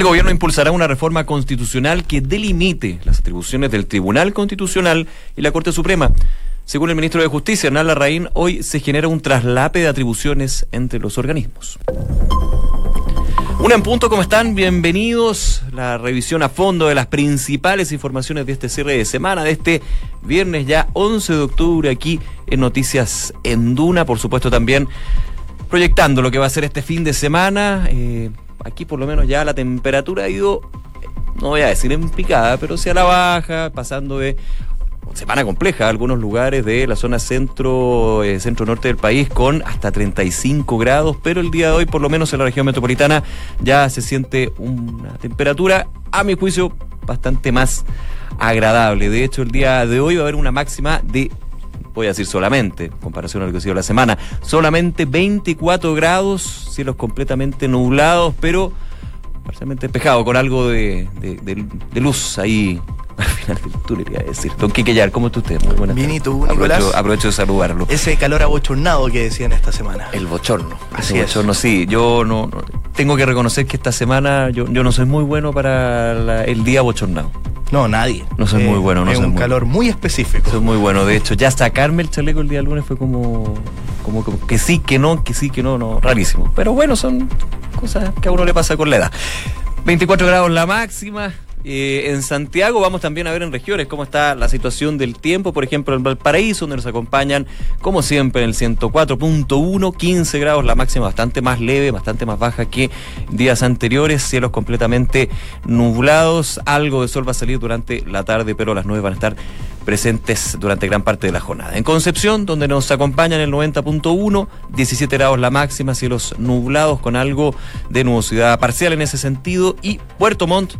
El gobierno impulsará una reforma constitucional que delimite las atribuciones del Tribunal Constitucional y la Corte Suprema. Según el ministro de Justicia, Hernán Larraín, hoy se genera un traslape de atribuciones entre los organismos. Una en punto, ¿cómo están? Bienvenidos. La revisión a fondo de las principales informaciones de este cierre de semana, de este viernes ya 11 de octubre, aquí en Noticias en Duna. Por supuesto, también proyectando lo que va a ser este fin de semana. Eh, aquí, por lo menos, ya la temperatura ha ido, no voy a decir en picada, pero sí a la baja, pasando de semana compleja, algunos lugares de la zona centro, eh, centro norte del país con hasta 35 grados, pero el día de hoy, por lo menos en la región metropolitana, ya se siente una temperatura, a mi juicio, bastante más agradable. De hecho, el día de hoy va a haber una máxima de voy a decir solamente, en comparación a lo que ha sido la semana, solamente 24 grados, cielos completamente nublados, pero parcialmente despejado, con algo de, de luz ahí al final del túnel, iba a decir. Don Quique Yar, ¿cómo está usted? Muy buenas Bien, ¿y tú, Nicolás? Aprovecho, de saludarlo. Ese calor abochornado que decían esta semana. El bochorno. Así ese bochorno, sí. Yo no, tengo que reconocer que esta semana yo, yo no soy muy bueno para el día bochornado. No, nadie. No soy muy eh, bueno, no Es un calor muy específico. Soy muy bueno. De hecho, ya sacarme el chaleco el día lunes fue como, como, como, que sí, que no, que sí, que no, no, rarísimo. Pero bueno, son cosas que a uno le pasa con la edad. 24 grados la máxima, eh, en Santiago vamos también a ver en regiones cómo está la situación del tiempo, por ejemplo en Valparaíso, donde nos acompañan, como siempre, en el 104.1, 15 grados, la máxima bastante más leve, bastante más baja que días anteriores, cielos completamente nublados, algo de sol va a salir durante la tarde, pero las nubes van a estar presentes durante gran parte de la jornada. En Concepción, donde nos acompañan el 90.1, 17 grados la máxima, cielos nublados con algo de nubosidad parcial en ese sentido, y Puerto Montt,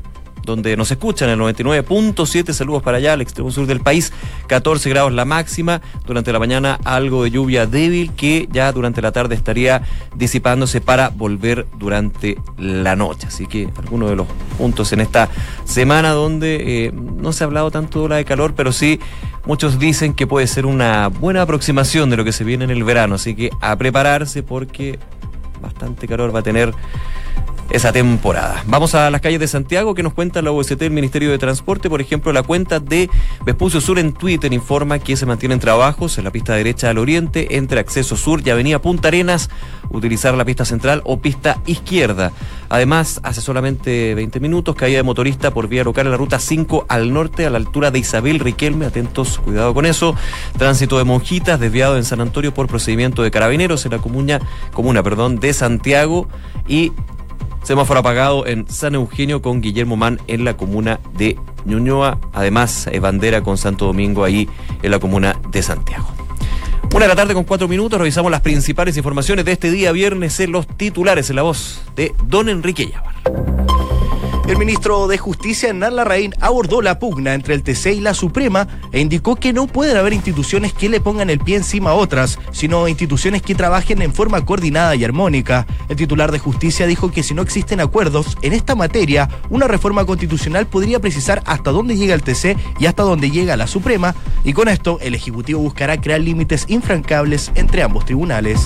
donde nos escuchan el 99.7. Saludos para allá, al extremo sur del país. 14 grados la máxima. Durante la mañana algo de lluvia débil que ya durante la tarde estaría disipándose para volver durante la noche. Así que algunos de los puntos en esta semana donde eh, no se ha hablado tanto la de calor, pero sí muchos dicen que puede ser una buena aproximación de lo que se viene en el verano. Así que a prepararse porque bastante calor va a tener esa temporada. Vamos a las calles de Santiago que nos cuenta la OST del Ministerio de Transporte. Por ejemplo, la cuenta de Vespucio Sur en Twitter informa que se mantienen trabajos en la pista derecha al oriente entre Acceso Sur y Avenida Punta Arenas, utilizar la pista central o pista izquierda. Además, hace solamente 20 minutos caída de motorista por vía local en la ruta 5 al norte a la altura de Isabel Riquelme. Atentos, cuidado con eso. Tránsito de Monjitas desviado en San Antonio por procedimiento de carabineros en la comuna, comuna perdón, de Santiago y Semáforo apagado en San Eugenio con Guillermo Man en la comuna de Ñuñoa. Además, bandera con Santo Domingo ahí en la comuna de Santiago. Una de la tarde con cuatro minutos, revisamos las principales informaciones de este día viernes en los titulares en la voz de Don Enrique Llávar. El ministro de Justicia, Hernán Larraín, abordó la pugna entre el TC y la Suprema e indicó que no pueden haber instituciones que le pongan el pie encima a otras, sino instituciones que trabajen en forma coordinada y armónica. El titular de Justicia dijo que si no existen acuerdos en esta materia, una reforma constitucional podría precisar hasta dónde llega el TC y hasta dónde llega la Suprema, y con esto el Ejecutivo buscará crear límites infrancables entre ambos tribunales.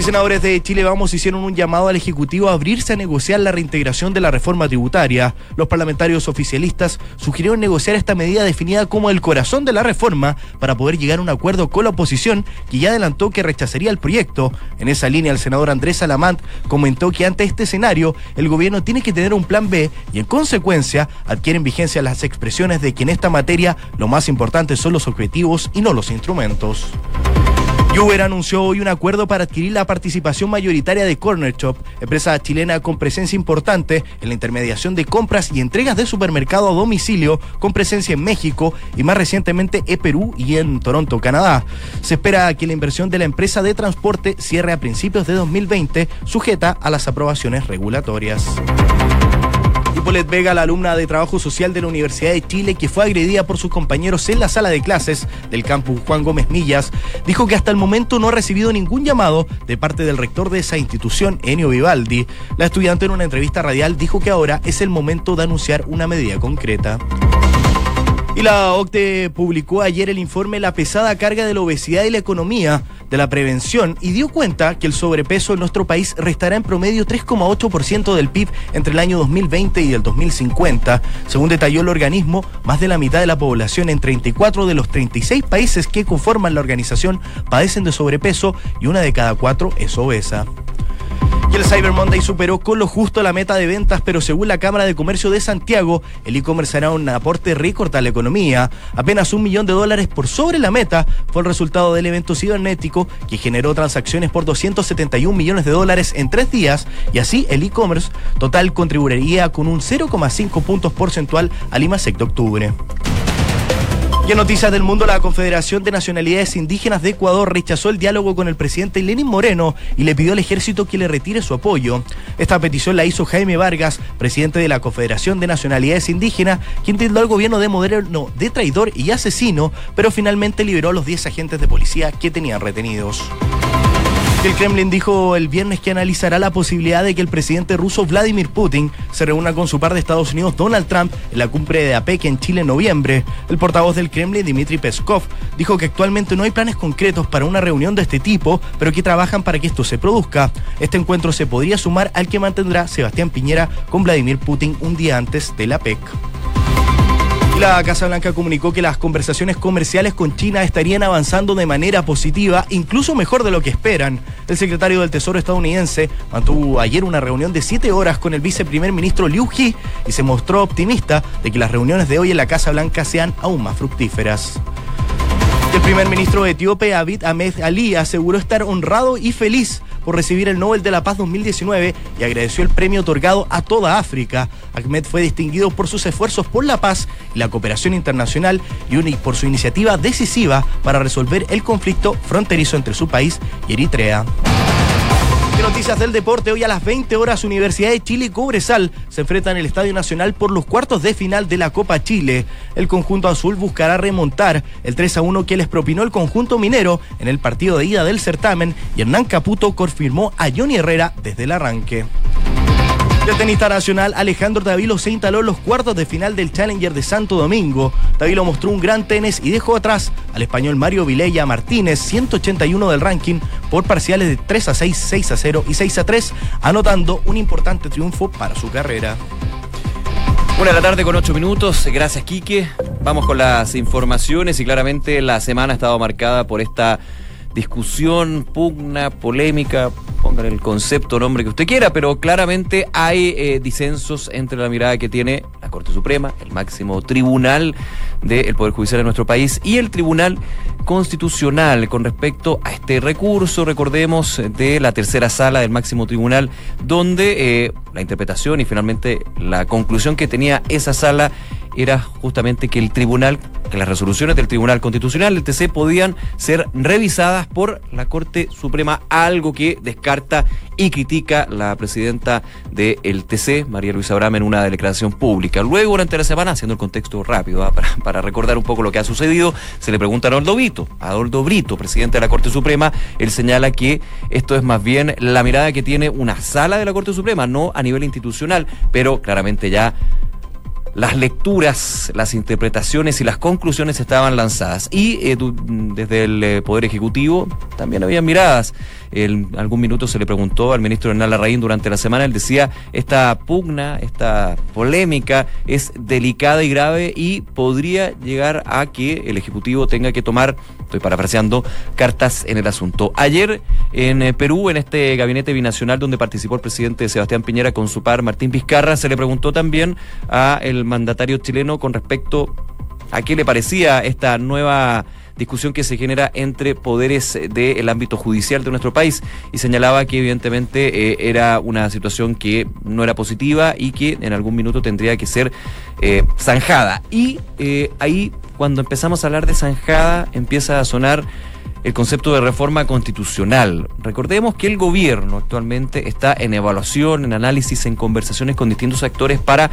Y senadores de Chile Vamos hicieron un llamado al Ejecutivo a abrirse a negociar la reintegración de la reforma tributaria. Los parlamentarios oficialistas sugirieron negociar esta medida definida como el corazón de la reforma para poder llegar a un acuerdo con la oposición que ya adelantó que rechazaría el proyecto. En esa línea, el senador Andrés Alamant comentó que ante este escenario el gobierno tiene que tener un plan B y en consecuencia adquieren vigencia las expresiones de que en esta materia lo más importante son los objetivos y no los instrumentos. Uber anunció hoy un acuerdo para adquirir la participación mayoritaria de Corner Shop, empresa chilena con presencia importante en la intermediación de compras y entregas de supermercado a domicilio, con presencia en México y más recientemente en Perú y en Toronto, Canadá. Se espera que la inversión de la empresa de transporte cierre a principios de 2020, sujeta a las aprobaciones regulatorias. Hippolet Vega, la alumna de Trabajo Social de la Universidad de Chile, que fue agredida por sus compañeros en la sala de clases del campus Juan Gómez Millas, dijo que hasta el momento no ha recibido ningún llamado de parte del rector de esa institución, Enio Vivaldi. La estudiante en una entrevista radial dijo que ahora es el momento de anunciar una medida concreta. Y la OCDE publicó ayer el informe La pesada carga de la obesidad y la economía, de la prevención y dio cuenta que el sobrepeso en nuestro país restará en promedio 3,8% del PIB entre el año 2020 y el 2050. Según detalló el organismo, más de la mitad de la población en 34 de los 36 países que conforman la organización padecen de sobrepeso y una de cada cuatro es obesa. El Cyber Monday superó con lo justo la meta de ventas, pero según la Cámara de Comercio de Santiago, el e-commerce hará un aporte récord a la economía. Apenas un millón de dólares por sobre la meta fue el resultado del evento cibernético que generó transacciones por 271 millones de dólares en tres días y así el e-commerce total contribuiría con un 0,5 puntos porcentual al IMASEC de octubre. En noticias del mundo, la Confederación de Nacionalidades Indígenas de Ecuador rechazó el diálogo con el presidente Lenín Moreno y le pidió al ejército que le retire su apoyo. Esta petición la hizo Jaime Vargas, presidente de la Confederación de Nacionalidades Indígenas, quien tildó al gobierno de Moreno de traidor y asesino, pero finalmente liberó a los 10 agentes de policía que tenían retenidos. El Kremlin dijo el viernes que analizará la posibilidad de que el presidente ruso Vladimir Putin se reúna con su par de Estados Unidos Donald Trump en la cumbre de APEC en Chile en noviembre. El portavoz del Kremlin, Dmitry Peskov, dijo que actualmente no hay planes concretos para una reunión de este tipo, pero que trabajan para que esto se produzca. Este encuentro se podría sumar al que mantendrá Sebastián Piñera con Vladimir Putin un día antes de la APEC. La Casa Blanca comunicó que las conversaciones comerciales con China estarían avanzando de manera positiva, incluso mejor de lo que esperan. El secretario del Tesoro estadounidense mantuvo ayer una reunión de siete horas con el viceprimer ministro Liu He y se mostró optimista de que las reuniones de hoy en la Casa Blanca sean aún más fructíferas. El primer ministro etíope Abid Ahmed Ali aseguró estar honrado y feliz por recibir el Nobel de la Paz 2019 y agradeció el premio otorgado a toda África. Ahmed fue distinguido por sus esfuerzos por la paz y la cooperación internacional y por su iniciativa decisiva para resolver el conflicto fronterizo entre su país y Eritrea noticias del deporte, hoy a las 20 horas Universidad de Chile y Cobresal se enfrentan en el Estadio Nacional por los cuartos de final de la Copa Chile. El conjunto azul buscará remontar el 3 a 1 que les propinó el conjunto minero en el partido de ida del certamen y Hernán Caputo confirmó a Johnny Herrera desde el arranque. El tenista nacional Alejandro Davilo se instaló en los cuartos de final del Challenger de Santo Domingo. Davilo mostró un gran tenis y dejó atrás al español Mario Vilella Martínez, 181 del ranking, por parciales de 3 a 6, 6 a 0 y 6 a 3, anotando un importante triunfo para su carrera. Una la tarde con ocho minutos. Gracias, Quique. Vamos con las informaciones y claramente la semana ha estado marcada por esta discusión, pugna, polémica, pongan el concepto, nombre que usted quiera, pero claramente hay eh, disensos entre la mirada que tiene la Corte Suprema, el máximo tribunal del Poder Judicial de nuestro país, y el Tribunal Constitucional con respecto a este recurso, recordemos, de la tercera sala del máximo tribunal, donde eh, la interpretación y finalmente la conclusión que tenía esa sala era justamente que el tribunal, que las resoluciones del Tribunal Constitucional, el TC, podían ser revisadas por la Corte Suprema, algo que descarta y critica la presidenta del TC, María Luisa Abraham, en una declaración pública. Luego, durante la semana, haciendo el contexto rápido, ¿ah? para, recordar un poco lo que ha sucedido, se le pregunta a Adolfo Brito, a Adolfo Brito, presidente de la Corte Suprema, él señala que esto es más bien la mirada que tiene una sala de la Corte Suprema, no a nivel institucional, pero claramente ya las lecturas, las interpretaciones y las conclusiones estaban lanzadas. Y eh, desde el eh, Poder Ejecutivo también había miradas. En algún minuto se le preguntó al ministro Hernán Larraín durante la semana, él decía, esta pugna, esta polémica es delicada y grave y podría llegar a que el Ejecutivo tenga que tomar, estoy parafraseando, cartas en el asunto. Ayer en eh, Perú, en este gabinete binacional donde participó el presidente Sebastián Piñera con su par Martín Vizcarra, se le preguntó también a el mandatario chileno con respecto a qué le parecía esta nueva discusión que se genera entre poderes del ámbito judicial de nuestro país y señalaba que evidentemente eh, era una situación que no era positiva y que en algún minuto tendría que ser eh, zanjada. Y eh, ahí cuando empezamos a hablar de zanjada empieza a sonar el concepto de reforma constitucional. Recordemos que el gobierno actualmente está en evaluación, en análisis, en conversaciones con distintos actores para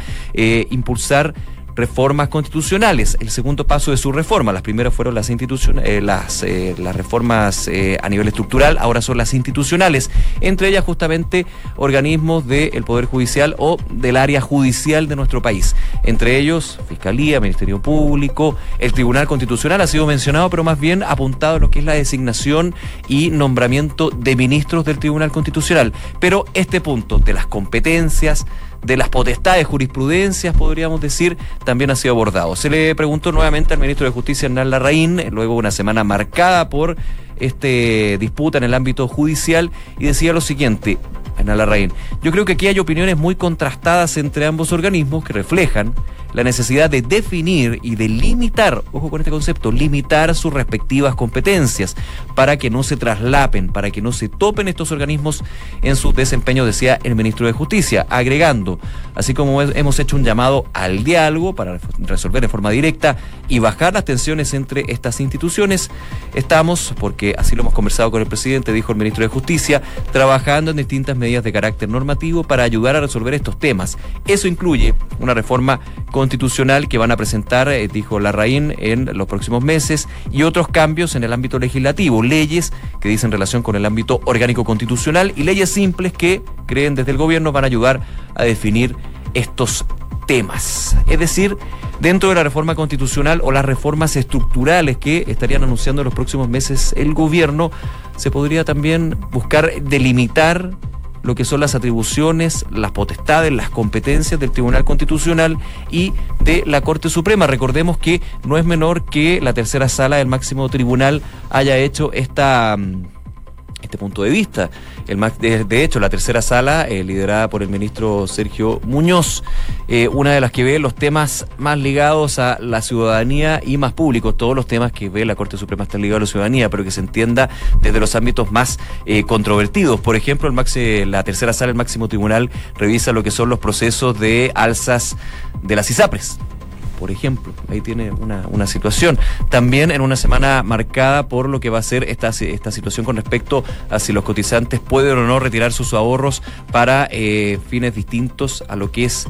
impulsar reformas constitucionales. El segundo paso de su reforma, las primeras fueron las eh, las, eh, las reformas eh, a nivel estructural, ahora son las institucionales, entre ellas justamente organismos del Poder Judicial o del área judicial de nuestro país. Entre ellos, Fiscalía, Ministerio Público, el Tribunal Constitucional ha sido mencionado, pero más bien apuntado a lo que es la designación y nombramiento de ministros del Tribunal Constitucional. Pero este punto de las competencias, de las potestades, jurisprudencias, podríamos decir, también ha sido abordado. Se le preguntó nuevamente al ministro de Justicia, Hernán Larraín, luego una semana marcada por este disputa en el ámbito judicial, y decía lo siguiente, Hernán Larraín, yo creo que aquí hay opiniones muy contrastadas entre ambos organismos que reflejan la necesidad de definir y de limitar, ojo con este concepto, limitar sus respectivas competencias para que no se traslapen, para que no se topen estos organismos en su desempeño, decía el ministro de Justicia, agregando, así como hemos hecho un llamado al diálogo para resolver de forma directa y bajar las tensiones entre estas instituciones, estamos, porque así lo hemos conversado con el presidente, dijo el ministro de Justicia, trabajando en distintas medidas de carácter normativo para ayudar a resolver estos temas. Eso incluye una reforma constitucional que van a presentar, eh, dijo Larraín, en los próximos meses y otros cambios en el ámbito legislativo, leyes que dicen relación con el ámbito orgánico constitucional y leyes simples que creen desde el gobierno van a ayudar a definir estos temas. Es decir, dentro de la reforma constitucional o las reformas estructurales que estarían anunciando en los próximos meses el gobierno, se podría también buscar delimitar lo que son las atribuciones, las potestades, las competencias del Tribunal Constitucional y de la Corte Suprema. Recordemos que no es menor que la tercera sala del máximo tribunal haya hecho esta mm, este punto de vista. El, de, hecho, la tercera sala, eh, liderada por el ministro Sergio Muñoz, eh, una de las que ve los temas más ligados a la ciudadanía y más públicos. Todos los temas que ve la Corte Suprema están ligados a la ciudadanía, pero que se entienda desde los ámbitos más eh, controvertidos. Por ejemplo, el la tercera sala, el máximo tribunal, revisa lo que son los procesos de alzas de las ISAPRES por ejemplo. Ahí tiene una, una, situación. También en una semana marcada por lo que va a ser esta, esta situación con respecto a si los cotizantes pueden o no retirar sus ahorros para eh, fines distintos a lo que es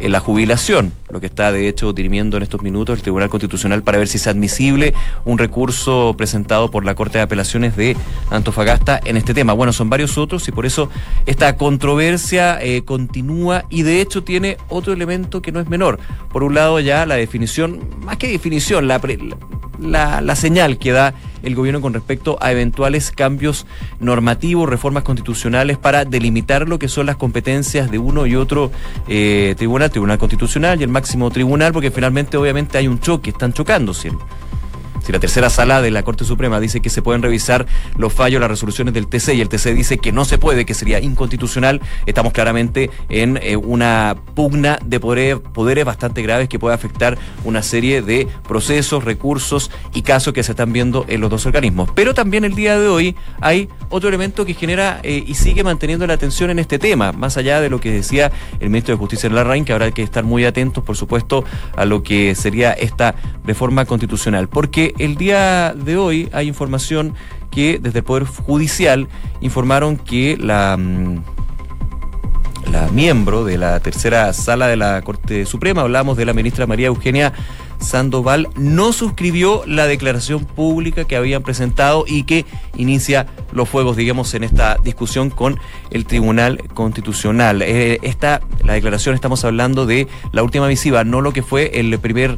en la jubilación, lo que está de hecho dirimiendo en estos minutos el Tribunal Constitucional para ver si es admisible un recurso presentado por la Corte de Apelaciones de Antofagasta en este tema. Bueno, son varios otros y por eso esta controversia eh, continúa y de hecho tiene otro elemento que no es menor. Por un lado ya la definición, más que definición, la, señal que da el gobierno con respecto a eventuales cambios normativos, reformas constitucionales para delimitar lo que son las competencias de uno y otro eh, tribunal, Tribunal Constitucional y el máximo tribunal, porque finalmente obviamente hay un choque, están chocándose. Si la tercera sala de la Corte Suprema dice que se pueden revisar los fallos, las resoluciones del TC y el TC dice que no se puede, que sería inconstitucional, estamos claramente en eh, una pugna de poderes, poderes bastante graves que puede afectar una serie de procesos, recursos y casos que se están viendo en los dos organismos. Pero también el día de hoy hay otro elemento que genera eh, y sigue manteniendo la atención en este tema, más allá de lo que decía el ministro de Justicia en Larraín, que habrá que estar muy atentos, por supuesto, a lo que sería esta reforma constitucional. Porque el día de hoy hay información que desde el Poder Judicial informaron que la, mm, la miembro de la tercera sala de la Corte Suprema, hablamos de la ministra María Eugenia Sandoval, no suscribió la declaración pública que habían presentado y que inicia los fuegos, digamos, en esta discusión con el Tribunal Constitucional. Eh, esta, la declaración estamos hablando de la última visiva, no lo que fue el primer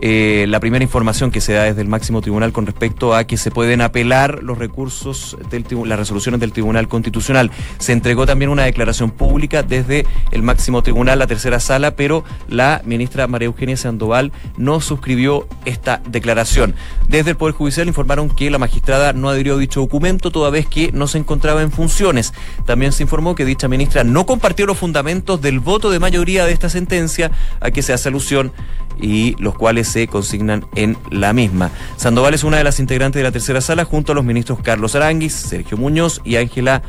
eh, la primera información que se da desde el máximo tribunal con respecto a que se pueden apelar los recursos, del, las resoluciones del Tribunal Constitucional. Se entregó también una declaración pública desde el máximo tribunal, la tercera sala, pero la ministra María Eugenia Sandoval no suscribió esta declaración. Desde el Poder Judicial informaron que la magistrada no adhirió a dicho documento toda vez que no se encontraba en funciones. También se informó que dicha ministra no compartió los fundamentos del voto de mayoría de esta sentencia a que se hace alusión y los cuales se consignan en la misma. Sandoval es una de las integrantes de la tercera sala junto a los ministros Carlos Aranguis, Sergio Muñoz y Ángela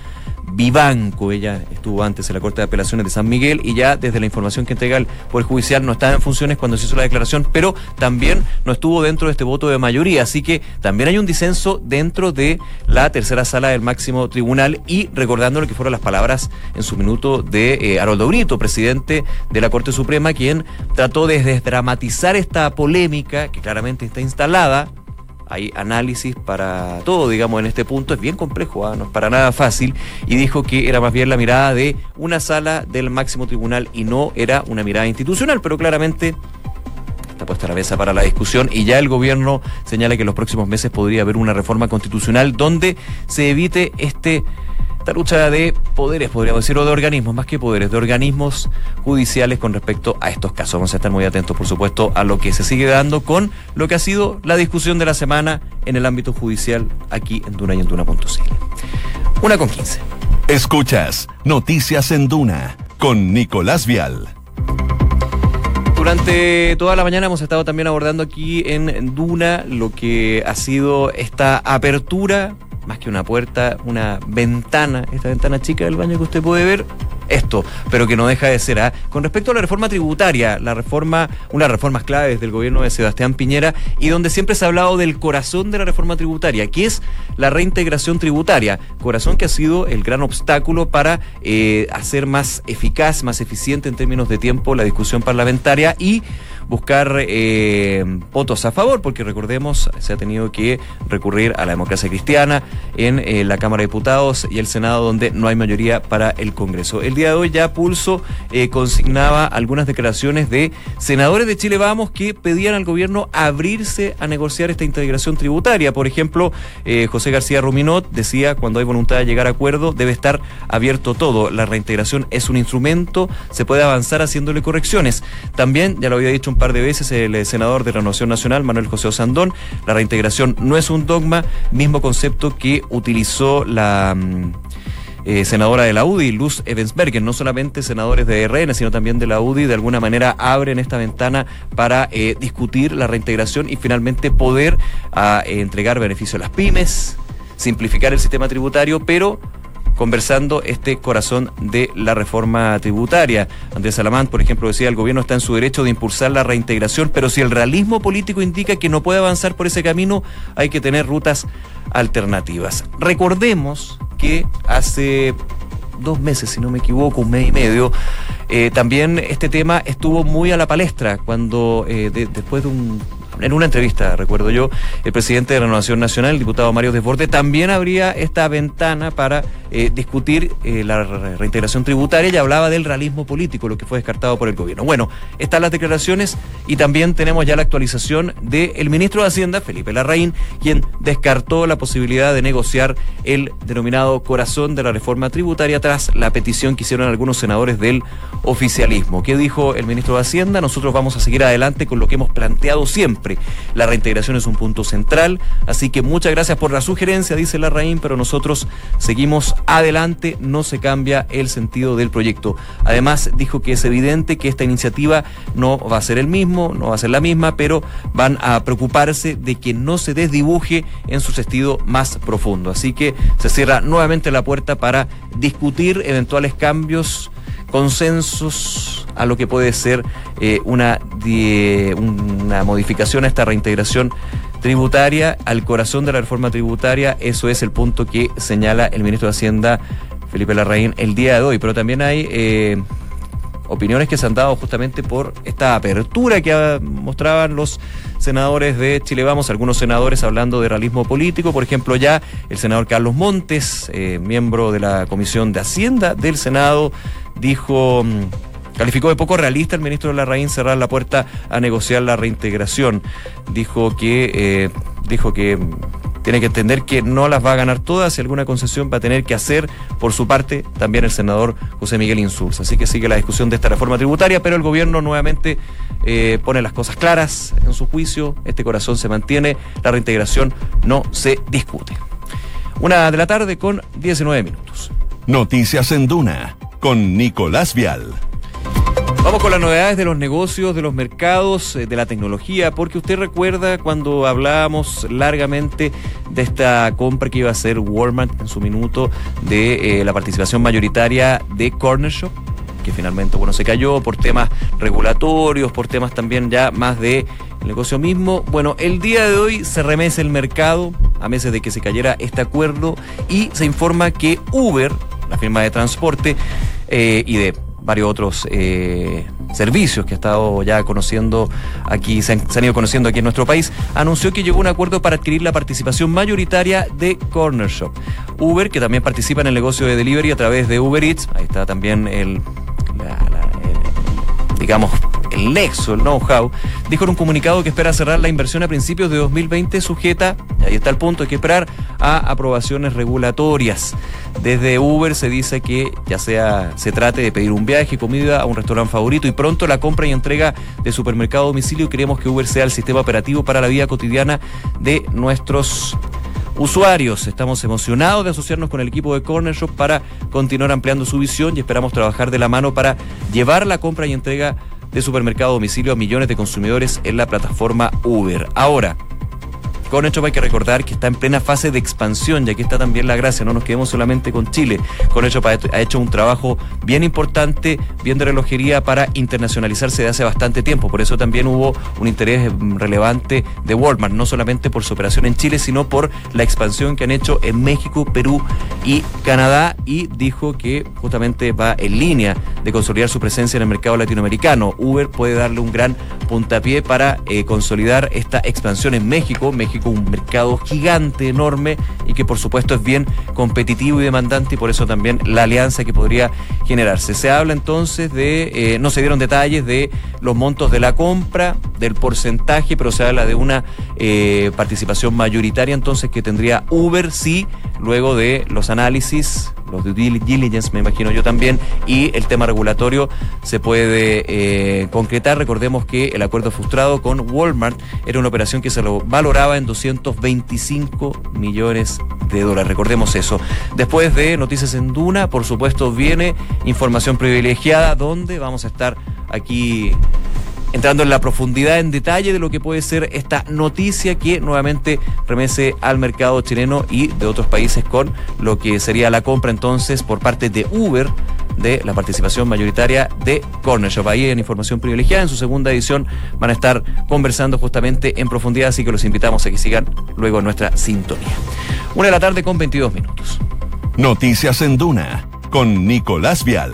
Vivanco. Ella estuvo antes en la Corte de Apelaciones de San Miguel y ya desde la información que entrega el Poder Judicial no estaba en funciones cuando se hizo la declaración, pero también no estuvo dentro de este voto de mayoría. Así que también hay un disenso dentro de la tercera sala del máximo tribunal y recordando lo que fueron las palabras en su minuto de eh, Haroldo Brito, presidente de la Corte Suprema, quien trató de desdramatizar esta polémica que claramente está instalada hay análisis para todo, digamos, en este punto. Es bien complejo, ¿ah? no es para nada fácil. Y dijo que era más bien la mirada de una sala del máximo tribunal y no era una mirada institucional, pero claramente está puesta la mesa para la discusión y ya el gobierno señala que en los próximos meses podría haber una reforma constitucional donde se evite este esta lucha de poderes, podríamos decir, o de organismos, más que poderes, de organismos judiciales con respecto a estos casos. Vamos a estar muy atentos, por supuesto, a lo que se sigue dando con lo que ha sido la discusión de la semana en el ámbito judicial aquí en Duna y en Duna.cl. Una con 15. Escuchas Noticias en Duna con Nicolás Vial. Durante toda la mañana hemos estado también abordando aquí en Duna lo que ha sido esta apertura más que una puerta, una ventana, esta ventana chica del baño que usted puede ver, esto, pero que no deja de ser. ¿ah? Con respecto a la reforma tributaria, la reforma, una de las reformas claves del gobierno de Sebastián Piñera y donde siempre se ha hablado del corazón de la reforma tributaria, que es la reintegración tributaria, corazón que ha sido el gran obstáculo para eh, hacer más eficaz, más eficiente en términos de tiempo la discusión parlamentaria y buscar eh, votos a favor, porque recordemos, se ha tenido que recurrir a la democracia cristiana en eh, la Cámara de Diputados y el Senado, donde no hay mayoría para el Congreso. El día de hoy ya Pulso eh, consignaba algunas declaraciones de senadores de Chile Vamos que pedían al gobierno abrirse a negociar esta integración tributaria. Por ejemplo, José García Ruminot decía, cuando hay voluntad de llegar a acuerdo, debe estar abierto todo. La reintegración es un instrumento, se puede avanzar haciéndole correcciones. También, ya lo había dicho un par de veces el eh, senador de Renovación Nacional, Manuel José Osandón. La reintegración no es un dogma, mismo concepto que utilizó la... Mm, eh, senadora de la UDI, Luz Evensberger, no solamente senadores de RN, sino también de la UDI, de alguna manera abren esta ventana para eh, discutir la reintegración y finalmente poder ah, entregar beneficio a las pymes, simplificar el sistema tributario, pero conversando este corazón de la reforma tributaria. Andrés Salamán, por ejemplo, decía, el gobierno está en su derecho de impulsar la reintegración, pero si el realismo político indica que no puede avanzar por ese camino, hay que tener rutas alternativas. Recordemos que hace dos meses, si no me equivoco, un mes y medio, eh, también este tema estuvo muy a la palestra cuando eh, después de un en una entrevista, recuerdo yo, el presidente de Renovación Nacional, el diputado Mario Desborde, también abría esta ventana para eh, discutir eh, la reintegración tributaria y hablaba del realismo político, lo que fue descartado por el gobierno. Bueno, están las declaraciones y también tenemos ya la actualización del ministro de Hacienda, Felipe Larraín, quien descartó la posibilidad de negociar el denominado corazón de la reforma tributaria tras la petición que hicieron algunos senadores del oficialismo. ¿Qué dijo el ministro de Hacienda? Nosotros vamos a seguir adelante con lo que hemos planteado siempre la reintegración es un punto central, así que muchas gracias por la sugerencia, dice Larraín, pero nosotros seguimos adelante, no se cambia el sentido del proyecto. Además, dijo que es evidente que esta iniciativa no va a ser el mismo, no va a ser la misma, pero van a preocuparse de que no se desdibuje en su sentido más profundo. Así que se cierra nuevamente la puerta para discutir eventuales cambios consensos a lo que puede ser eh, una, una modificación a esta reintegración tributaria al corazón de la reforma tributaria. Eso es el punto que señala el ministro de Hacienda, Felipe Larraín, el día de hoy. Pero también hay eh, opiniones que se han dado justamente por esta apertura que mostraban los senadores de Chile Vamos, algunos senadores hablando de realismo político, por ejemplo ya el senador Carlos Montes, eh, miembro de la Comisión de Hacienda del Senado, dijo... Calificó de poco realista el ministro Larraín cerrar la puerta a negociar la reintegración. Dijo que, eh, dijo que tiene que entender que no las va a ganar todas y alguna concesión va a tener que hacer por su parte también el senador José Miguel Insulza. Así que sigue la discusión de esta reforma tributaria, pero el gobierno nuevamente eh, pone las cosas claras en su juicio, este corazón se mantiene, la reintegración no se discute. Una de la tarde con 19 minutos. Noticias en Duna con Nicolás Vial. Vamos con las novedades de los negocios, de los mercados, eh, de la tecnología, porque usted recuerda cuando hablábamos largamente de esta compra que iba a hacer Walmart en su minuto de eh, la participación mayoritaria de Corner Shop, que finalmente bueno se cayó por temas regulatorios, por temas también ya más de negocio mismo. Bueno, el día de hoy se remece el mercado a meses de que se cayera este acuerdo y se informa que Uber, la firma de transporte eh, y de varios otros eh, servicios que ha estado ya conociendo aquí, se han, ido conociendo aquí en nuestro país, anunció que llegó a un acuerdo para adquirir la participación mayoritaria de Corner Shop. Uber, que también participa en el negocio de delivery a través de Uber Eats, ahí está también el digamos, el nexo, el know-how, dijo en un comunicado que espera cerrar la inversión a principios de 2020 sujeta, y ahí está el punto, hay que esperar a aprobaciones regulatorias. Desde Uber se dice que ya sea se trate de pedir un viaje, comida a un restaurante favorito y pronto la compra y entrega de supermercado a domicilio, queremos que Uber sea el sistema operativo para la vida cotidiana de nuestros usuarios. Estamos emocionados de asociarnos con el equipo de Corner Shop para continuar ampliando su visión y esperamos trabajar de la mano para llevar la compra y entrega de supermercado a domicilio a millones de consumidores en la plataforma Uber. Ahora, con hecho hay que recordar que está en plena fase de expansión y aquí está también la gracia, no nos quedemos solamente con Chile. Con hecho ha hecho un trabajo bien importante, bien de relojería para internacionalizarse de hace bastante tiempo. Por eso también hubo un interés relevante de Walmart, no solamente por su operación en Chile, sino por la expansión que han hecho en México, Perú y Canadá. Y dijo que justamente va en línea de consolidar su presencia en el mercado latinoamericano. Uber puede darle un gran puntapié para eh, consolidar esta expansión en México. México un mercado gigante, enorme y que por supuesto es bien competitivo y demandante y por eso también la alianza que podría generarse. Se habla entonces de, eh, no se dieron detalles de los montos de la compra, del porcentaje, pero se habla de una eh, participación mayoritaria entonces que tendría Uber, sí, luego de los análisis los due diligence, me imagino yo también, y el tema regulatorio se puede eh, concretar. Recordemos que el acuerdo frustrado con Walmart era una operación que se lo valoraba en 225 millones de dólares. Recordemos eso. Después de Noticias en Duna, por supuesto, viene información privilegiada donde vamos a estar aquí entrando en la profundidad, en detalle de lo que puede ser esta noticia que nuevamente remece al mercado chileno y de otros países con lo que sería la compra entonces por parte de Uber de la participación mayoritaria de Corner Shop. Ahí en información privilegiada, en su segunda edición van a estar conversando justamente en profundidad, así que los invitamos a que sigan luego nuestra sintonía. Una de la tarde con 22 minutos. Noticias en Duna con Nicolás Vial.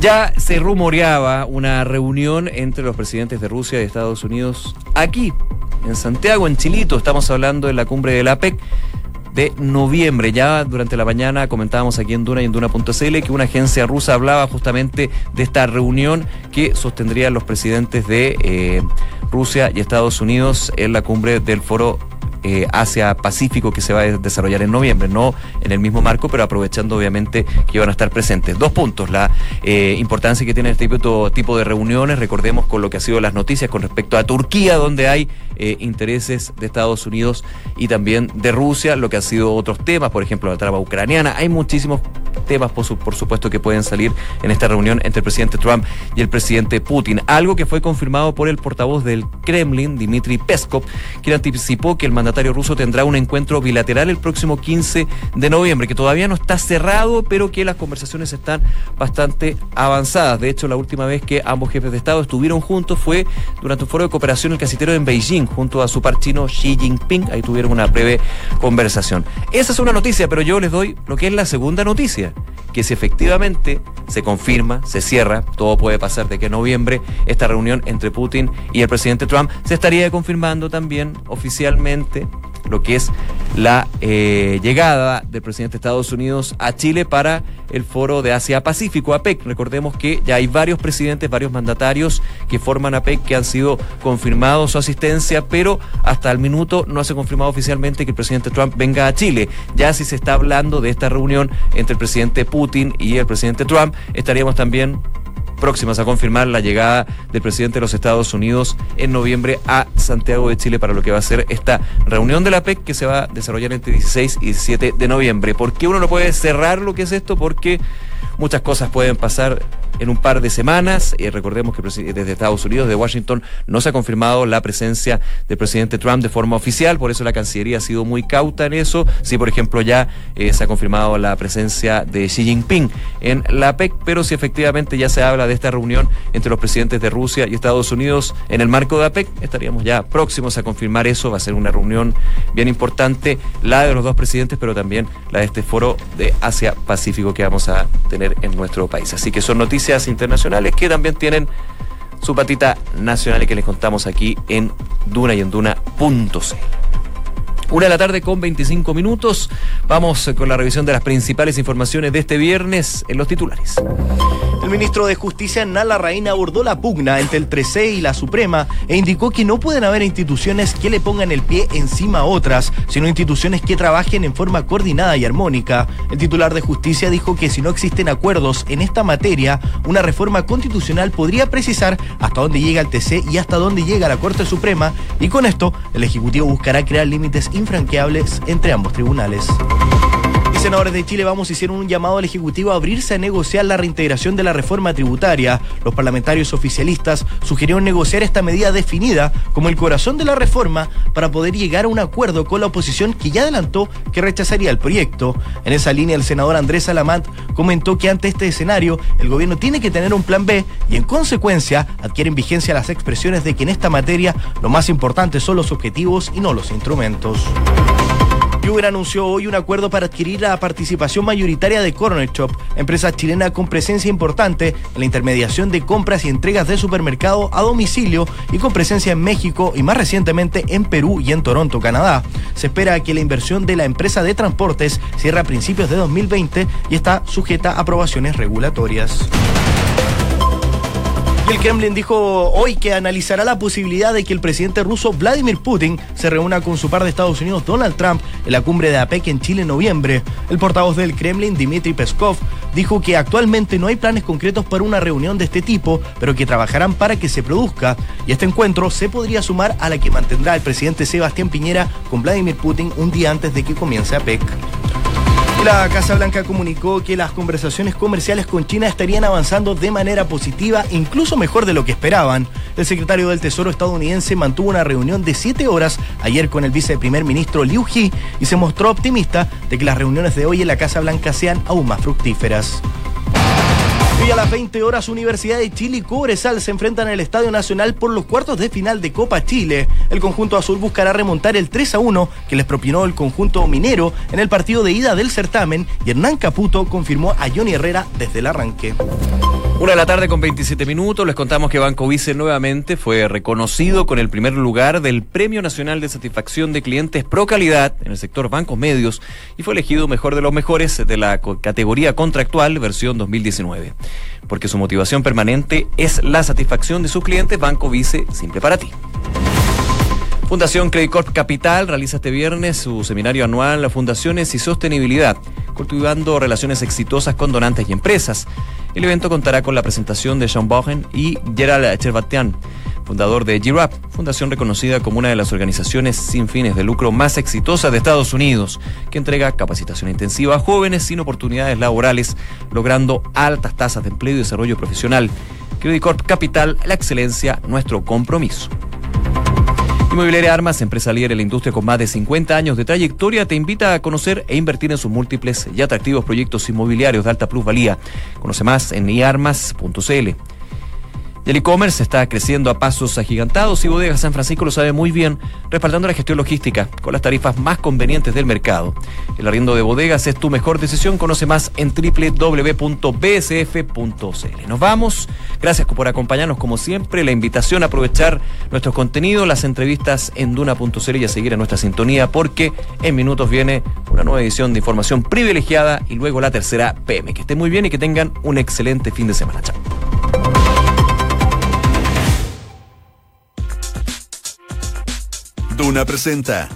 Ya se rumoreaba una reunión entre los presidentes de Rusia y Estados Unidos aquí, en Santiago, en Chilito. Estamos hablando de la cumbre de la PEC de noviembre. Ya durante la mañana comentábamos aquí en Duna y en Duna.cl que una agencia rusa hablaba justamente de esta reunión que sostendrían los presidentes de eh, Rusia y Estados Unidos en la cumbre del foro eh, Asia-Pacífico que se va a desarrollar en noviembre, no en el mismo marco, pero aprovechando obviamente que van a estar presentes. Dos puntos, la eh, importancia que tiene este tipo, tipo de reuniones, recordemos con lo que ha sido las noticias con respecto a Turquía, donde hay eh, intereses de Estados Unidos y también de Rusia, lo que ha sido otros temas, por ejemplo, la trama ucraniana. Hay muchísimos temas, por, por supuesto, que pueden salir en esta reunión entre el presidente Trump y el presidente Putin. Algo que fue confirmado por el portavoz del Kremlin, Dmitry Peskov, quien anticipó que el mandatario ruso tendrá un encuentro bilateral el próximo 15 de noviembre, que todavía no está cerrado, pero que las conversaciones están bastante avanzadas. De hecho, la última vez que ambos jefes de Estado estuvieron juntos fue durante un foro de cooperación el casitero en Beijing, junto a su par chino Xi Jinping. Ahí tuvieron una breve conversación. Esa es una noticia, pero yo les doy lo que es la segunda noticia que si efectivamente se confirma, se cierra, todo puede pasar de que en noviembre esta reunión entre Putin y el presidente Trump se estaría confirmando también oficialmente lo que es la eh, llegada del presidente de Estados Unidos a Chile para el foro de Asia-Pacífico, APEC. Recordemos que ya hay varios presidentes, varios mandatarios que forman APEC que han sido confirmados su asistencia, pero hasta el minuto no se ha confirmado oficialmente que el presidente Trump venga a Chile. Ya si se está hablando de esta reunión entre el presidente Putin y el presidente Trump, estaríamos también próximas a confirmar la llegada del presidente de los Estados Unidos en noviembre a Santiago de Chile para lo que va a ser esta reunión de la PEC que se va a desarrollar entre 16 y 17 de noviembre. ¿Por qué uno no puede cerrar lo que es esto? Porque muchas cosas pueden pasar en un par de semanas. Eh, recordemos que desde Estados Unidos, de Washington, no se ha confirmado la presencia del presidente Trump de forma oficial, por eso la Cancillería ha sido muy cauta en eso. Sí, por ejemplo, ya eh, se ha confirmado la presencia de Xi Jinping en la PEC, pero si efectivamente ya se habla de esta reunión entre los presidentes de Rusia y Estados Unidos en el marco de la PEC, estaríamos ya próximos a confirmar eso. Va a ser una reunión bien importante, la de los dos presidentes, pero también la de este foro de Asia-Pacífico que vamos a tener en nuestro país. Así que son noticias internacionales que también tienen su patita nacional y que les contamos aquí en Duna y en. Una de la tarde con 25 minutos. Vamos con la revisión de las principales informaciones de este viernes en los titulares. El ministro de Justicia, Nala Reina, abordó la pugna entre el 13 y la Suprema e indicó que no pueden haber instituciones que le pongan el pie encima a otras, sino instituciones que trabajen en forma coordinada y armónica. El titular de Justicia dijo que si no existen acuerdos en esta materia, una reforma constitucional podría precisar hasta dónde llega el TC y hasta dónde llega la Corte Suprema, y con esto el Ejecutivo buscará crear límites infranqueables entre ambos tribunales. Senadores de Chile Vamos hicieron un llamado al Ejecutivo a abrirse a negociar la reintegración de la reforma tributaria. Los parlamentarios oficialistas sugirieron negociar esta medida definida como el corazón de la reforma para poder llegar a un acuerdo con la oposición que ya adelantó que rechazaría el proyecto. En esa línea, el senador Andrés Alamant comentó que ante este escenario el gobierno tiene que tener un plan B y en consecuencia adquieren vigencia las expresiones de que en esta materia lo más importante son los objetivos y no los instrumentos. Uber anunció hoy un acuerdo para adquirir la participación mayoritaria de Corner Shop, empresa chilena con presencia importante en la intermediación de compras y entregas de supermercado a domicilio y con presencia en México y más recientemente en Perú y en Toronto, Canadá. Se espera que la inversión de la empresa de transportes cierre a principios de 2020 y está sujeta a aprobaciones regulatorias el Kremlin dijo hoy que analizará la posibilidad de que el presidente ruso Vladimir Putin se reúna con su par de Estados Unidos Donald Trump en la cumbre de APEC en Chile en noviembre. El portavoz del Kremlin, Dmitry Peskov, dijo que actualmente no hay planes concretos para una reunión de este tipo, pero que trabajarán para que se produzca. Y este encuentro se podría sumar a la que mantendrá el presidente Sebastián Piñera con Vladimir Putin un día antes de que comience APEC. La Casa Blanca comunicó que las conversaciones comerciales con China estarían avanzando de manera positiva, incluso mejor de lo que esperaban. El secretario del Tesoro estadounidense mantuvo una reunión de siete horas ayer con el viceprimer ministro Liu He y se mostró optimista de que las reuniones de hoy en la Casa Blanca sean aún más fructíferas. Hoy a las 20 horas, Universidad de Chile y Cobresal se enfrentan en el Estadio Nacional por los cuartos de final de Copa Chile. El conjunto azul buscará remontar el 3 a 1 que les propinó el conjunto minero en el partido de ida del certamen y Hernán Caputo confirmó a Johnny Herrera desde el arranque. Una de la tarde con 27 minutos, les contamos que Banco Vice nuevamente fue reconocido con el primer lugar del Premio Nacional de Satisfacción de Clientes Pro Calidad en el sector bancos medios y fue elegido mejor de los mejores de la categoría contractual versión 2019. Porque su motivación permanente es la satisfacción de sus clientes, Banco Vice, simple para ti. Fundación Credit Corp Capital realiza este viernes su seminario anual Fundaciones y Sostenibilidad, cultivando relaciones exitosas con donantes y empresas. El evento contará con la presentación de Sean Bogen y Gerald Chervatian, fundador de GIRAP, fundación reconocida como una de las organizaciones sin fines de lucro más exitosas de Estados Unidos, que entrega capacitación intensiva a jóvenes sin oportunidades laborales, logrando altas tasas de empleo y desarrollo profesional. Credit Corp Capital, la excelencia, nuestro compromiso. Inmobiliaria Armas, empresa líder en la industria con más de 50 años de trayectoria, te invita a conocer e invertir en sus múltiples y atractivos proyectos inmobiliarios de alta plusvalía. Conoce más en iarmas.cl. El e-commerce está creciendo a pasos agigantados y Bodega San Francisco lo sabe muy bien, respaldando la gestión logística con las tarifas más convenientes del mercado. El arriendo de bodegas es tu mejor decisión. Conoce más en www.bsf.cl. Nos vamos. Gracias por acompañarnos como siempre. La invitación a aprovechar nuestro contenido, las entrevistas en duna.cl y a seguir en nuestra sintonía porque en minutos viene una nueva edición de información privilegiada y luego la tercera PM. Que estén muy bien y que tengan un excelente fin de semana. Chao. Duna presenta